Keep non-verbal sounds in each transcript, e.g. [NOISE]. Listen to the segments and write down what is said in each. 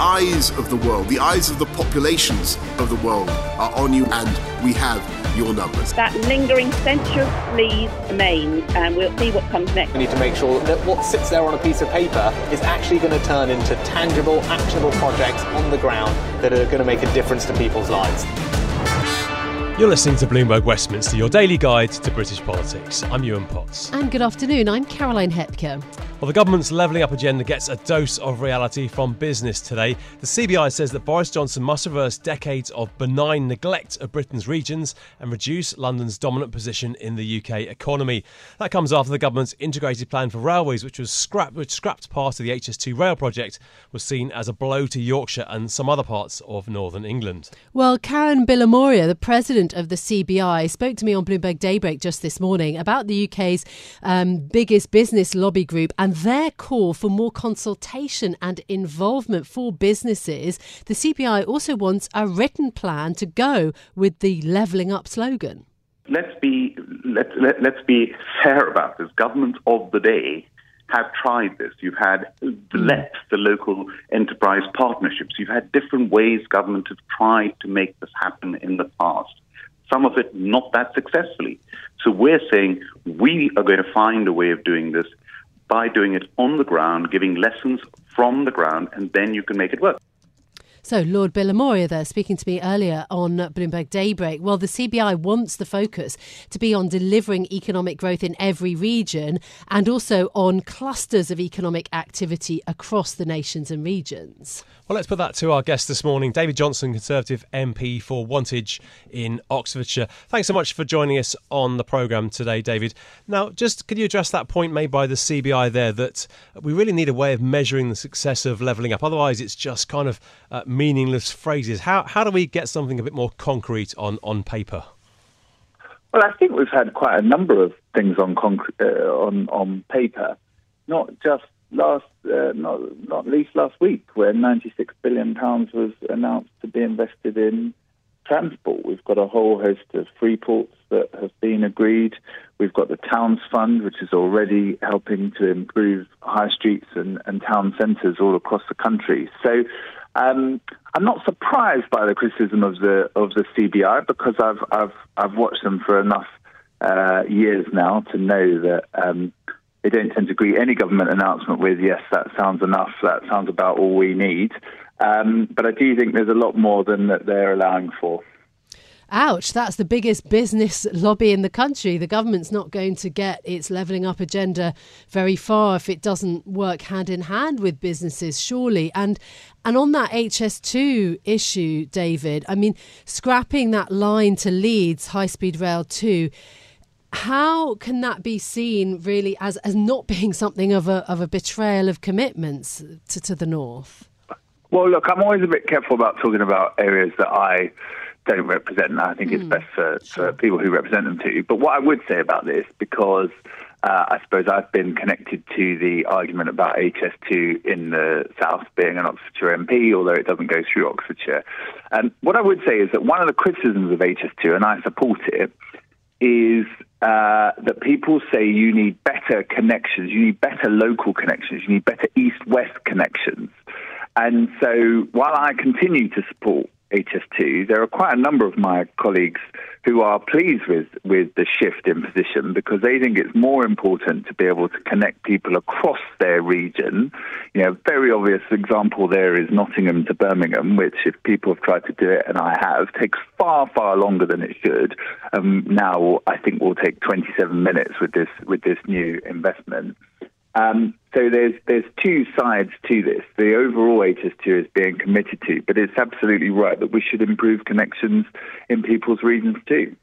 eyes of the world, the eyes of the populations of the world are on you, and we have your numbers. That lingering sense of fleas remains, and we'll see what comes next. We need to make sure that what sits there on a piece of paper is actually going to turn into tangible, actionable projects on the ground that are going to make a difference to people's lives. You're listening to Bloomberg Westminster, your daily guide to British politics. I'm Yuan Potts. And good afternoon, I'm Caroline Hepker. Well, the government's levelling up agenda gets a dose of reality from business today. The CBI says that Boris Johnson must reverse decades of benign neglect of Britain's regions and reduce London's dominant position in the UK economy. That comes after the government's integrated plan for railways, which was scrapped, which scrapped part of the HS2 rail project, was seen as a blow to Yorkshire and some other parts of northern England. Well, Karan Bilimoria, the president of the CBI, spoke to me on Bloomberg Daybreak just this morning about the UK's um, biggest business lobby group and and their call for more consultation and involvement for businesses, the CBI also wants a written plan to go with the levelling up slogan. Let's be let, let, let's be fair about this. Governments of the day have tried this. You've had the hmm. The local enterprise partnerships. You've had different ways government have tried to make this happen in the past. Some of it not that successfully. So we're saying we are going to find a way of doing this by doing it on the ground, giving lessons from the ground, and then you can make it work. So, Lord Bilimoria there speaking to me earlier on Bloomberg Daybreak. Well, the CBI wants the focus to be on delivering economic growth in every region and also on clusters of economic activity across the nations and regions. Well, let's put that to our guest this morning, David Johnston, Conservative MP for Wantage in Oxfordshire. Thanks so much for joining us on the programme today, David. Now, just could you address that point made by the CBI there that we really need a way of measuring the success of levelling up? Otherwise, it's just kind of uh, meaningless phrases. How, how do we get something a bit more concrete on, on paper? Well, I think we've had quite a number of things on concrete, uh, on on paper, not just last, uh, not, not least last week, where 96 billion pounds was announced to be invested in transport. We've got a whole host of free ports that have been agreed. We've got the Towns Fund, which is already helping to improve high streets and, and town centres all across the country. So um, I'm not surprised by the criticism of the of the CBI because I've I've I've watched them for enough uh, years now to know that um, they don't tend to agree any government announcement with, yes, that sounds enough, that sounds about all we need. Um, but I do think there's a lot more than that they're allowing for. Ouch, that's the biggest business lobby in the country. The government's not going to get its levelling up agenda very far if it doesn't work hand in hand with businesses, surely. And and on that HS2 issue, David, I mean, scrapping that line to Leeds, High Speed Rail 2, how can that be seen really as, as not being something of a, of a betrayal of commitments to, to the north? Well, look, I'm always a bit careful about talking about areas that I don't represent. I think it's mm, best for, for people who represent them to. But what I would say about this, because uh, I suppose I've been connected to the argument about HS2 in the south being an Oxfordshire MP, although it doesn't go through Oxfordshire. Um, what I would say is that one of the criticisms of HS2, and I support it, is uh, that people say you need better connections, you need better local connections, you need better east west connections. And so while I continue to support HS2, there are quite a number of my colleagues who are pleased with, with the shift in position because they think it's more important to be able to connect people across their region. You know, very obvious example there is Nottingham to Birmingham, which if people have tried to do it, and I have, takes far, far longer than it should. Um, now I think will take 27 minutes with this with this new investment. Um, so there's there's two sides to this. The overall HS2 is being committed to, but it's absolutely right that we should improve connections in people's regions too.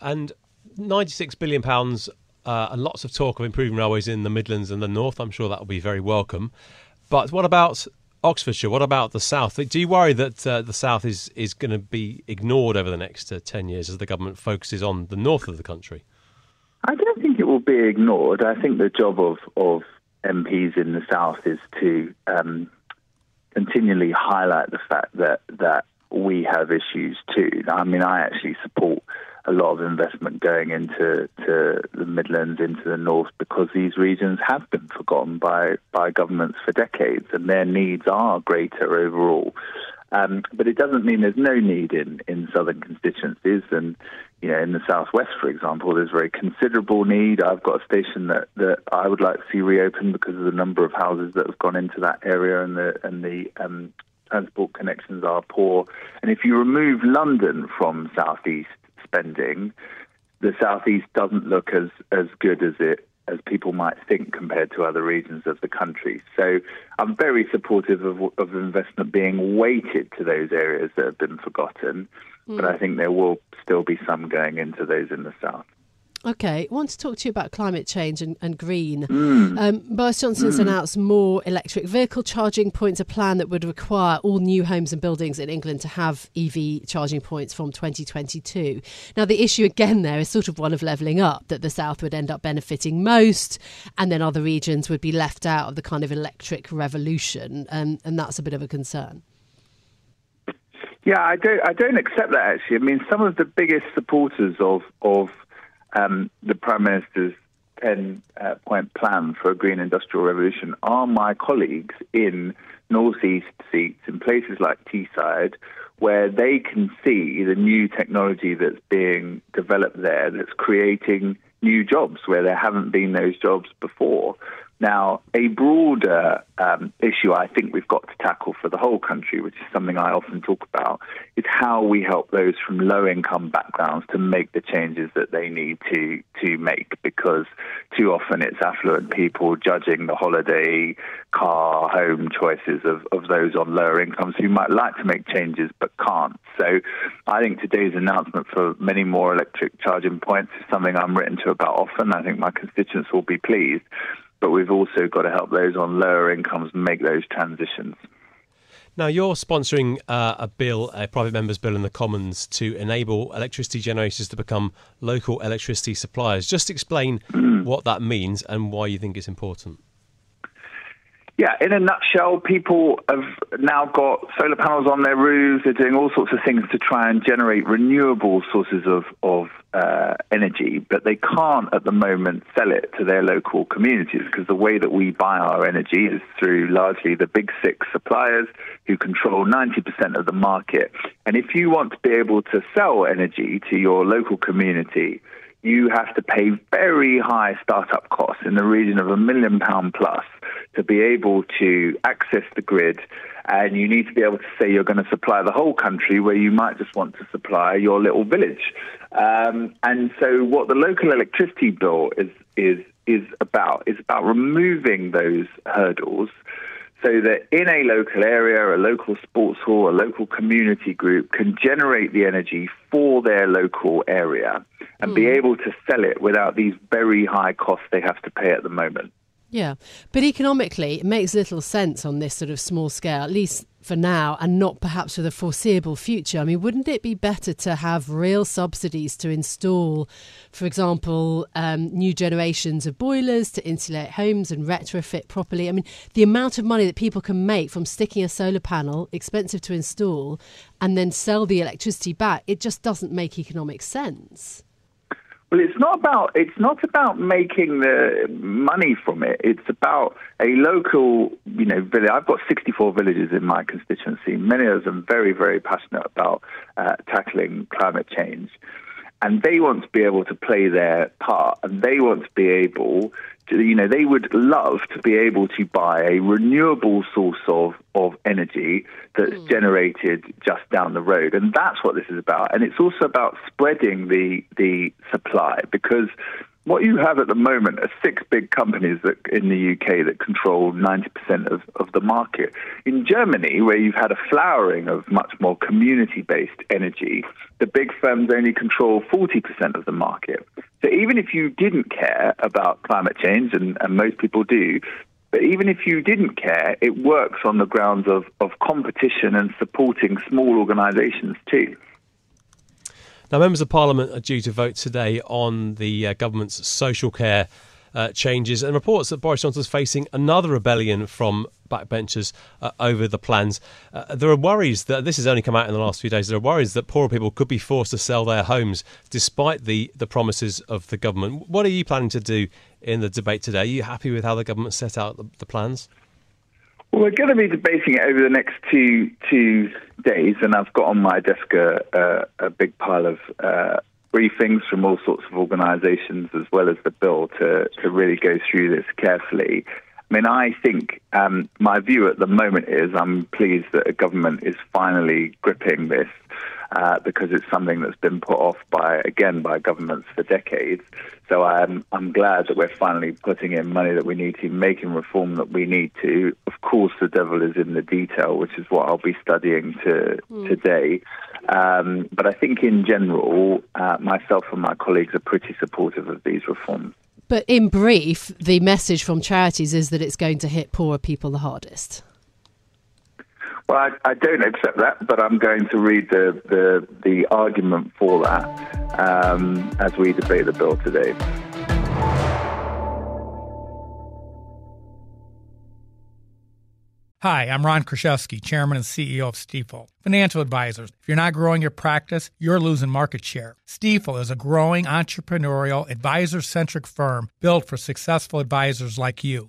And 96 billion pounds uh, and lots of talk of improving railways in the Midlands and the North. I'm sure that will be very welcome. But what about Oxfordshire. What about the south? Do you worry that uh, the south is is going to be ignored over the next uh, ten years as the government focuses on the north of the country? I don't think it will be ignored. I think the job of of MPs in the south is to um, continually highlight the fact that that we have issues too. I mean, I actually support a lot of investment going into to the Midlands, into the North, because these regions have been forgotten by, by governments for decades, and their needs are greater overall. Um, but it doesn't mean there's no need in, in southern constituencies. And, you know, in the southwest, for example, there's very considerable need. I've got a station that, that I would like to see reopened because of the number of houses that have gone into that area and the, and the um, transport connections are poor. And if you remove London from southeast spending, the southeast doesn't look as, as good as it as people might think compared to other regions of the country. So I'm very supportive of, of investment being weighted to those areas that have been forgotten, mm. but I think there will still be some going into those in the south. Okay, I want to talk to you about climate change and, and green. Mm. Um, Boris Johnson's mm. announced more electric vehicle charging points, a plan that would require all new homes and buildings in England to have EV charging points from 2022. Now, the issue again there is sort of one of levelling up, that the South would end up benefiting most, and then other regions would be left out of the kind of electric revolution, and, and that's a bit of a concern. Yeah, I don't. I don't accept that. Actually, I mean, some of the biggest supporters of of um, the Prime Minister's 10 uh, point plan for a green industrial revolution are my colleagues in northeast seats in places like Teesside, where they can see the new technology that's being developed there that's creating new jobs where there haven't been those jobs before. Now, a broader um, issue I think we've got to tackle for the whole country, which is something I often talk about, is how we help those from low income backgrounds to make the changes that they need to, to make. Because too often it's affluent people judging the holiday, car, home choices of, of those on lower incomes who might like to make changes but can't. So I think today's announcement for many more electric charging points is something I'm written to about often. I think my constituents will be pleased but we've also got to help those on lower incomes make those transitions. Now, you're sponsoring uh, a bill, a private member's bill in the Commons to enable electricity generators to become local electricity suppliers. Just explain mm. what that means and why you think it's important. Yeah, in a nutshell, people have now got solar panels on their roofs. They're doing all sorts of things to try and generate renewable sources of, of uh, energy, but they can't at the moment sell it to their local communities because the way that we buy our energy is through largely the big six suppliers who control 90% of the market. And if you want to be able to sell energy to your local community, you have to pay very high startup costs in the region of a million pound plus to be able to access the grid. And you need to be able to say you're going to supply the whole country where you might just want to supply your little village. Um, and so, what the local electricity bill is is is about is about removing those hurdles so that in a local area, a local sports hall, a local community group can generate the energy for their local area and mm. be hmm. able to sell it without these very high costs they have to pay at the moment. Yeah, but economically, it makes little sense on this sort of small scale, at least for now, and not perhaps for the foreseeable future. I mean, wouldn't it be better to have real subsidies to install, for example, um, new generations of boilers to insulate homes and retrofit properly? I mean, the amount of money that people can make from sticking a solar panel, expensive to install, and then sell the electricity back, it just doesn't make economic sense. Well, it's not about it's not about making the money from it. It's about a local, you know, village. I've got 64 villages in my constituency. Many of them very, very passionate about uh, tackling climate change, and they want to be able to play their part, and they want to be able you know, they would love to be able to buy a renewable source of, of energy that's mm. generated just down the road. And that's what this is about. And it's also about spreading the, the supply because what you have at the moment are six big companies that in the UK that control 90% of, of the market. In Germany, where you've had a flowering of much more community based energy, the big firms only control 40% of the market. So even if you didn't care about climate change, and, and most people do, But even if you didn't care, it works on the grounds of, of competition and supporting small organisations too. Now, members of Parliament are due to vote today on the uh, government's social care uh, changes and reports that Boris Johnson is facing another rebellion from backbenchers uh, over the plans. Uh, there are worries that this has only come out in the last few days. There are worries that poorer people could be forced to sell their homes despite the, the promises of the government. What are you planning to do in the debate today? Are you happy with how the government set out the, the plans? Well, we're going to be debating it over the next two two days, and I've got on my desk a, a, a big pile of uh, briefings from all sorts of organisations, as well as the bill, to to really go through this carefully. I mean, I think um, my view at the moment is I'm pleased that a government is finally gripping this uh, because it's something that's been put off by again by governments for decades. So I'm I'm glad that we're finally putting in money that we need to, making reform that we need to. Of course, the devil is in the detail, which is what I'll be studying to, mm. today. Um, but I think in general, uh, myself and my colleagues are pretty supportive of these reforms. But in brief, the message from charities is that it's going to hit poorer people the hardest. Well, I, I, don't accept that, but I'm going to read the, the, the argument for that um, as we debate the bill today. Hi, I'm Ron Kraszewski, Chairman and CEO of Stifel. Financial advisors, if you're not growing your practice, you're losing market share. Stifel is a growing entrepreneurial, advisor centric firm built for successful advisors like you.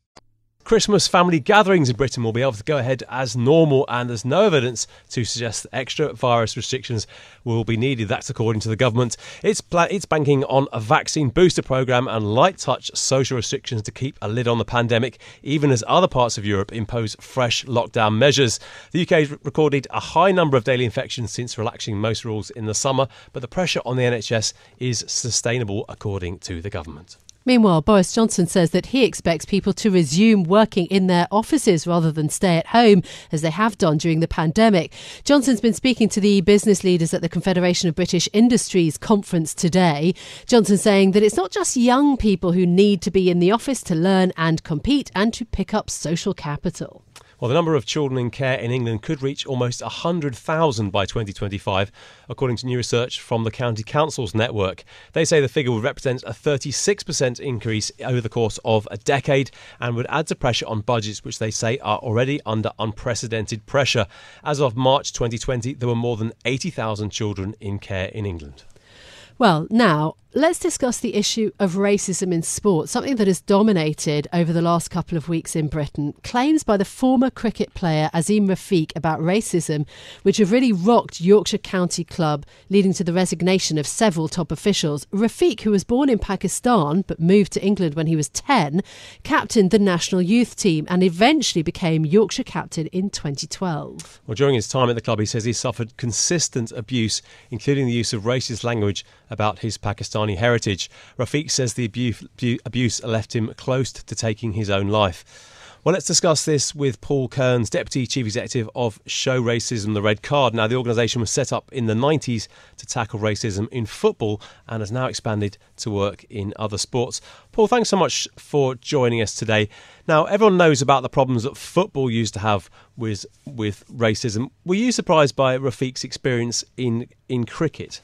Christmas family gatherings in Britain will be able to go ahead as normal, and there's no evidence to suggest that extra virus restrictions will be needed. That's according to the government. It's, pla- it's banking on a vaccine booster program and light touch social restrictions to keep a lid on the pandemic, even as other parts of Europe impose fresh lockdown measures. The UK has recorded a high number of daily infections since relaxing most rules in the summer, but the pressure on the NHS is sustainable, according to the government. Meanwhile, Boris Johnson says that he expects people to resume working in their offices rather than stay at home, as they have done during the pandemic. Johnson's been speaking to the business leaders at the Confederation of British Industries conference today. Johnson saying that it's not just young people who need to be in the office to learn and compete and to pick up social capital. Well, the number of children in care in England could reach almost 100,000 by 2025, according to new research from the County Council's network. They say the figure would represent a 36% increase over the course of a decade and would add to pressure on budgets, which they say are already under unprecedented pressure. As of March 2020, there were more than 80,000 children in care in England. Well, now let's discuss the issue of racism in sport, something that has dominated over the last couple of weeks in Britain. Claims by the former cricket player Azeem Rafiq about racism, which have really rocked Yorkshire County Club, leading to the resignation of several top officials. Rafiq, who was born in Pakistan but moved to England when he was 10, captained the national youth team and eventually became Yorkshire captain in 2012. Well, during his time at the club, he says he suffered consistent abuse, including the use of racist language about his Pakistani heritage. Rafiq says the abuse, left him close to taking his own life. Well, let's discuss this with Paul Kearns, Deputy Chief Executive of Show Racism The Red Card. Now, the organisation was set up in the 90s to tackle racism in football and has now expanded to work in other sports. Paul, thanks so much for joining us today. Now, everyone knows about the problems that football used to have with, with racism. Were you surprised by Rafiq's experience in, in cricket?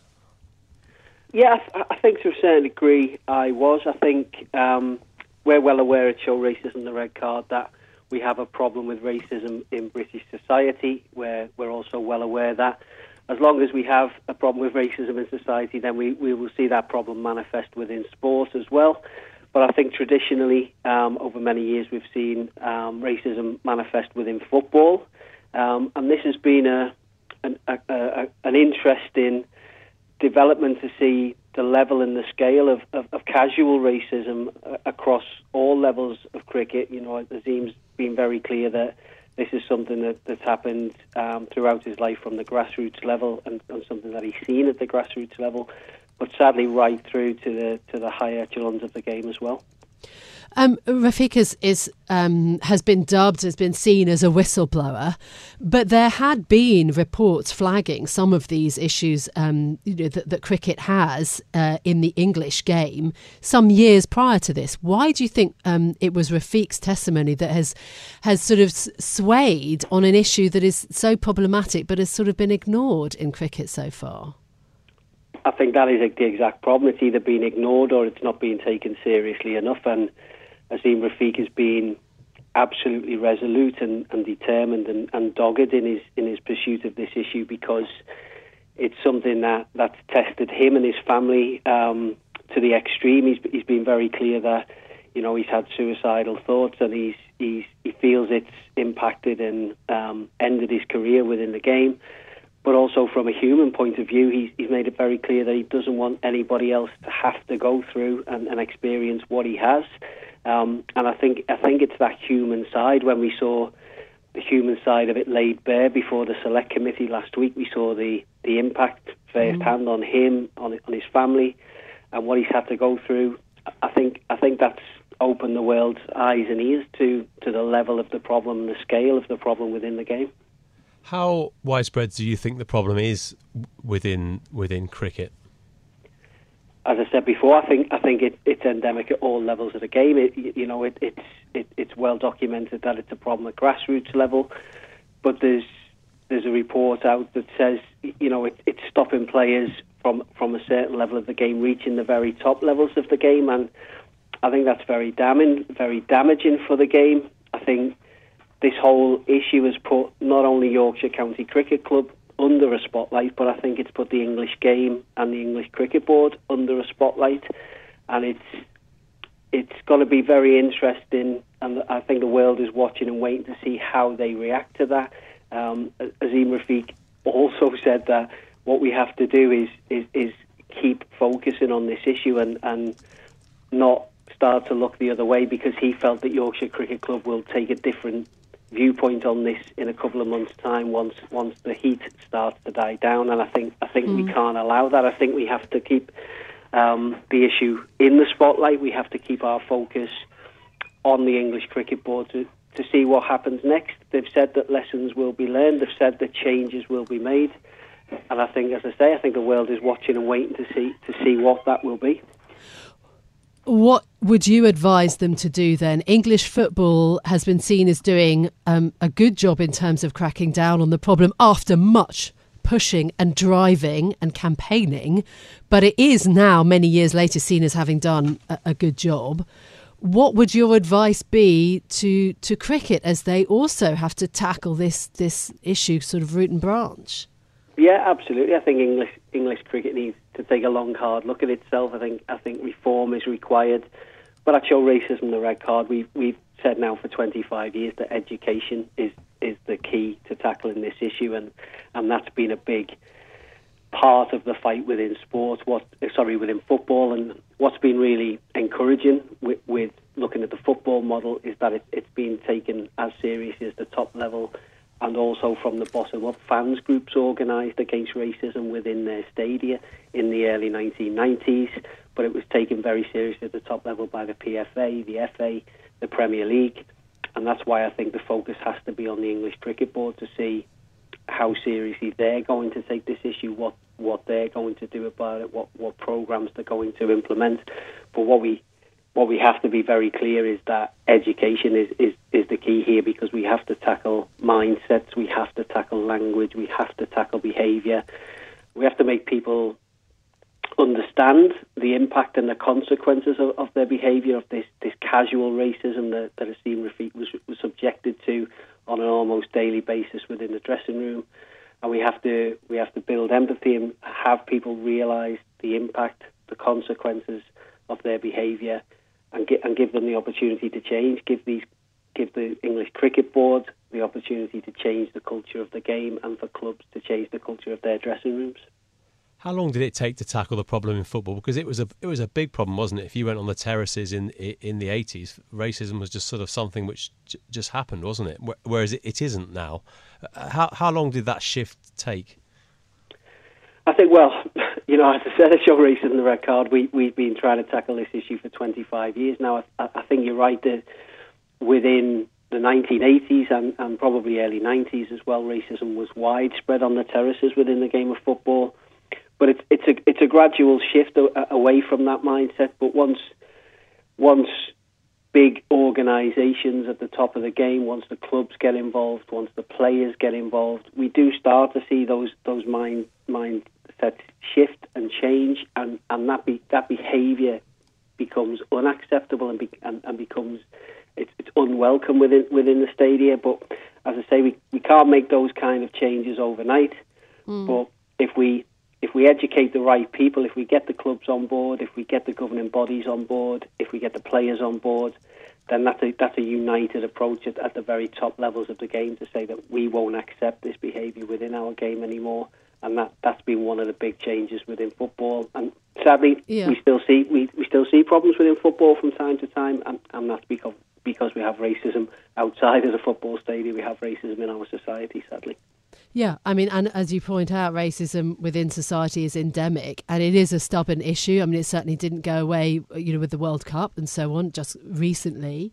Yeah, I, think to a certain degree I was. I think um, we're well aware at Show Racism the Red Card that we have a problem with racism in British society. Where we're also well aware that as long as we have a problem with racism in society, then we, we will see that problem manifest within sport as well. but I think traditionally, um, over many years, we've seen um, racism manifest within football, um, and this has been a an, a, a, an interesting development to see the level and the scale of, of, of casual racism uh, across all levels of cricket. You know, Azeem's been very clear that this is something that, that's happened um, throughout his life from the grassroots level and, and, something that he's seen at the grassroots level, but sadly right through to the to the higher echelons of the game as well. Um, Rafiq is, is um, has been dubbed, has been seen as a whistleblower, but there had been reports flagging some of these issues um, you know, that, that, cricket has uh, in the English game some years prior to this. Why do you think um, it was Rafiq's testimony that has has sort of swayed on an issue that is so problematic, but has sort of been ignored in cricket so far? I think that is the exact problem. It's either been ignored or it's not being taken seriously enough, and Azeem Rafiq has been absolutely resolute and, and determined and, and, dogged in his in his pursuit of this issue because it's something that, that's tested him and his family um, to the extreme. He's, he's been very clear that you know he's had suicidal thoughts and he's, he's he feels it's impacted and um, ended his career within the game. But also from a human point of view, he's, he's made it very clear that he doesn't want anybody else to have to go through and, and experience what he has. Um, and I think I think it's that human side when we saw the human side of it laid bare before the select committee last week. We saw the, the impact firsthand mm. on him, on on his family, and what he's had to go through. I think I think that's opened the world's eyes and ears to to the level of the problem and the scale of the problem within the game. How widespread do you think the problem is within within cricket? As I said before, I think I think it, it's endemic at all levels of the game. It, you know, it, it's it, it's well documented that it's a problem at grassroots level, but there's there's a report out that says you know it, it's stopping players from from a certain level of the game reaching the very top levels of the game, and I think that's very damning, very damaging for the game. I think this whole issue has put not only Yorkshire County Cricket Club under a spotlight, but I think it's put the English game and the English Cricket Board under a spotlight, and it's it's going to be very interesting, and I think the world is watching and waiting to see how they react to that. Um, Azeem Rafiq also [LAUGHS] said that what we have to do is is, is keep focusing on this issue and, and not start to look the other way because he felt that Yorkshire Cricket Club will take a different viewpoint on this in a couple of months' time once once the heat starts to die down. And I think I think mm. we can't allow that. I think we have to keep um, the issue in the spotlight. We have to keep our focus on the English Cricket Board to, to see what happens next. They've said that lessons will be learned. They've said that changes will be made. And I think, as I say, I think the world is watching and waiting to see to see what that will be. What would you advise them to do then? English football has been seen as doing um, a good job in terms of cracking down on the problem after much pushing and driving and campaigning, but it is now, many years later, seen as having done a, a good job. What would your advice be to, to cricket as they also have to tackle this, this issue sort of root and branch? Yeah, absolutely. I think English English cricket needs to take a long, hard look at itself. I think I think reform is required. But show racism, the red card, we've we've said now for 25 years that education is is the key to tackling this issue, and and that's been a big part of the fight within sport. What sorry within football, and what's been really encouraging with, with looking at the football model is that it, it's been taken as seriously as the top level and also from the bottom up fans groups organised against racism within their stadia in the early 1990s. But it was taken very seriously at the top level by the PFA, the FA, the Premier League, and that's why I think the focus has to be on the English Cricket Board to see how seriously they're going to take this issue, what what they're going to do about it, what what programs they're going to implement. But what we what we have to be very clear is that education is, is, is the key here because we have to tackle mindsets, we have to tackle language, we have to tackle behaviour. We have to make people understand the impact and the consequences of, of their behaviour, of this, this casual racism that, that Azeem Rafiq was, was subjected to on an almost daily basis within the dressing room. And we have to we have to build empathy and have people realise the impact, the consequences of their behaviour and, gi- and give them the opportunity to change. Give these give the English Cricket Board the opportunity to change the culture of the game, and for clubs to change the culture of their dressing rooms. How long did it take to tackle the problem in football? Because it was a it was a big problem, wasn't it? If you went on the terraces in in the eighties, racism was just sort of something which j- just happened, wasn't it? Whereas it, it isn't now. Uh, how how long did that shift take? I think, well, you know, [LAUGHS] as I said, I show racism the red card. We we've been trying to tackle this issue for 25 years now. I, I think you're right that within the 1980s and, and probably early 90s as well, racism was widespread on the terraces within the game of football. But it's it's a it's a gradual shift away from that mindset. But once once big organisations at the top of the game, once the clubs get involved, once the players get involved, we do start to see those those mind mind mindsets shift and change, and, and that be, that behaviour becomes unacceptable and, be, and, and becomes it's, it's unwelcome within within the stadia. But as I say, we, we can't make those kind of changes overnight. Mm. But if we if we educate the right people, if we get the clubs on board, if we get the governing bodies on board, if we get the players on board, then that's a, that's a united approach at, at the very top levels of the game to say that we won't accept this behaviour within our game anymore. And that, that's been one of the big changes within football. And sadly, yeah. we still see we, we still see problems within football from time to time, and, and that's because because we have racism outside of the football stadium. We have racism in our society, sadly. Yeah, I mean, and as you point out, racism within society is endemic, and it is a stubborn issue. I mean, it certainly didn't go away, you know, with the World Cup and so on, just recently.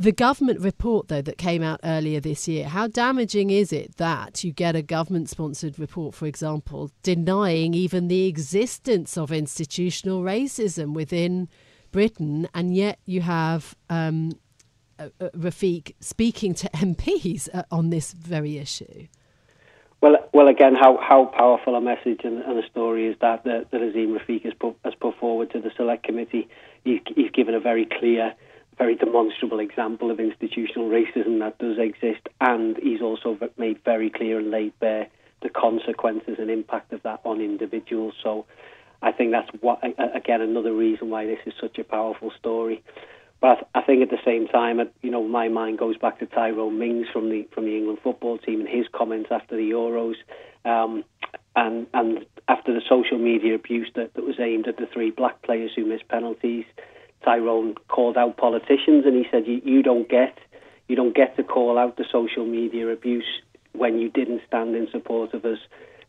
The government report, though, that came out earlier this year, how damaging is it that you get a government sponsored report, for example, denying even the existence of institutional racism within Britain, and yet you have um, uh, uh, Rafiq speaking to [LAUGHS] MPs uh, on this very issue? Well, well, again, how, how powerful a message and, and a story is that that, that Azeem Rafiq has put, has put forward to the Select Committee. He's, he's given a very clear, very demonstrable example of institutional racism that does exist, and he's also made very clear and laid bare the consequences and impact of that on individuals. So, I think that's what again another reason why this is such a powerful story. But I think at the same time, you know, my mind goes back to Tyrone Mings from the from the England football team and his comments after the Euros, um, and and after the social media abuse that, that was aimed at the three black players who missed penalties. Tyrone called out politicians and he said, you, "You don't get, you don't get to call out the social media abuse when you didn't stand in support of us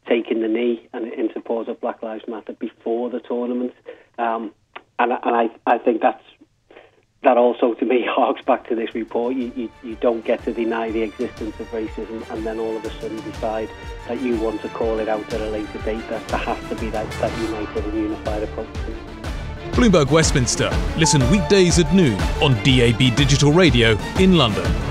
taking the knee and in support of Black Lives Matter before the tournament." Um, and, and I, I think that's that also, to me, [LAUGHS] harks back to this report. You, you, you, don't get to deny the existence of racism and then all of a sudden decide that you want to call it out at a later date. That there has to be that, that united and unified approach. Bloomberg Westminster. Listen weekdays at noon on DAB Digital Radio in London.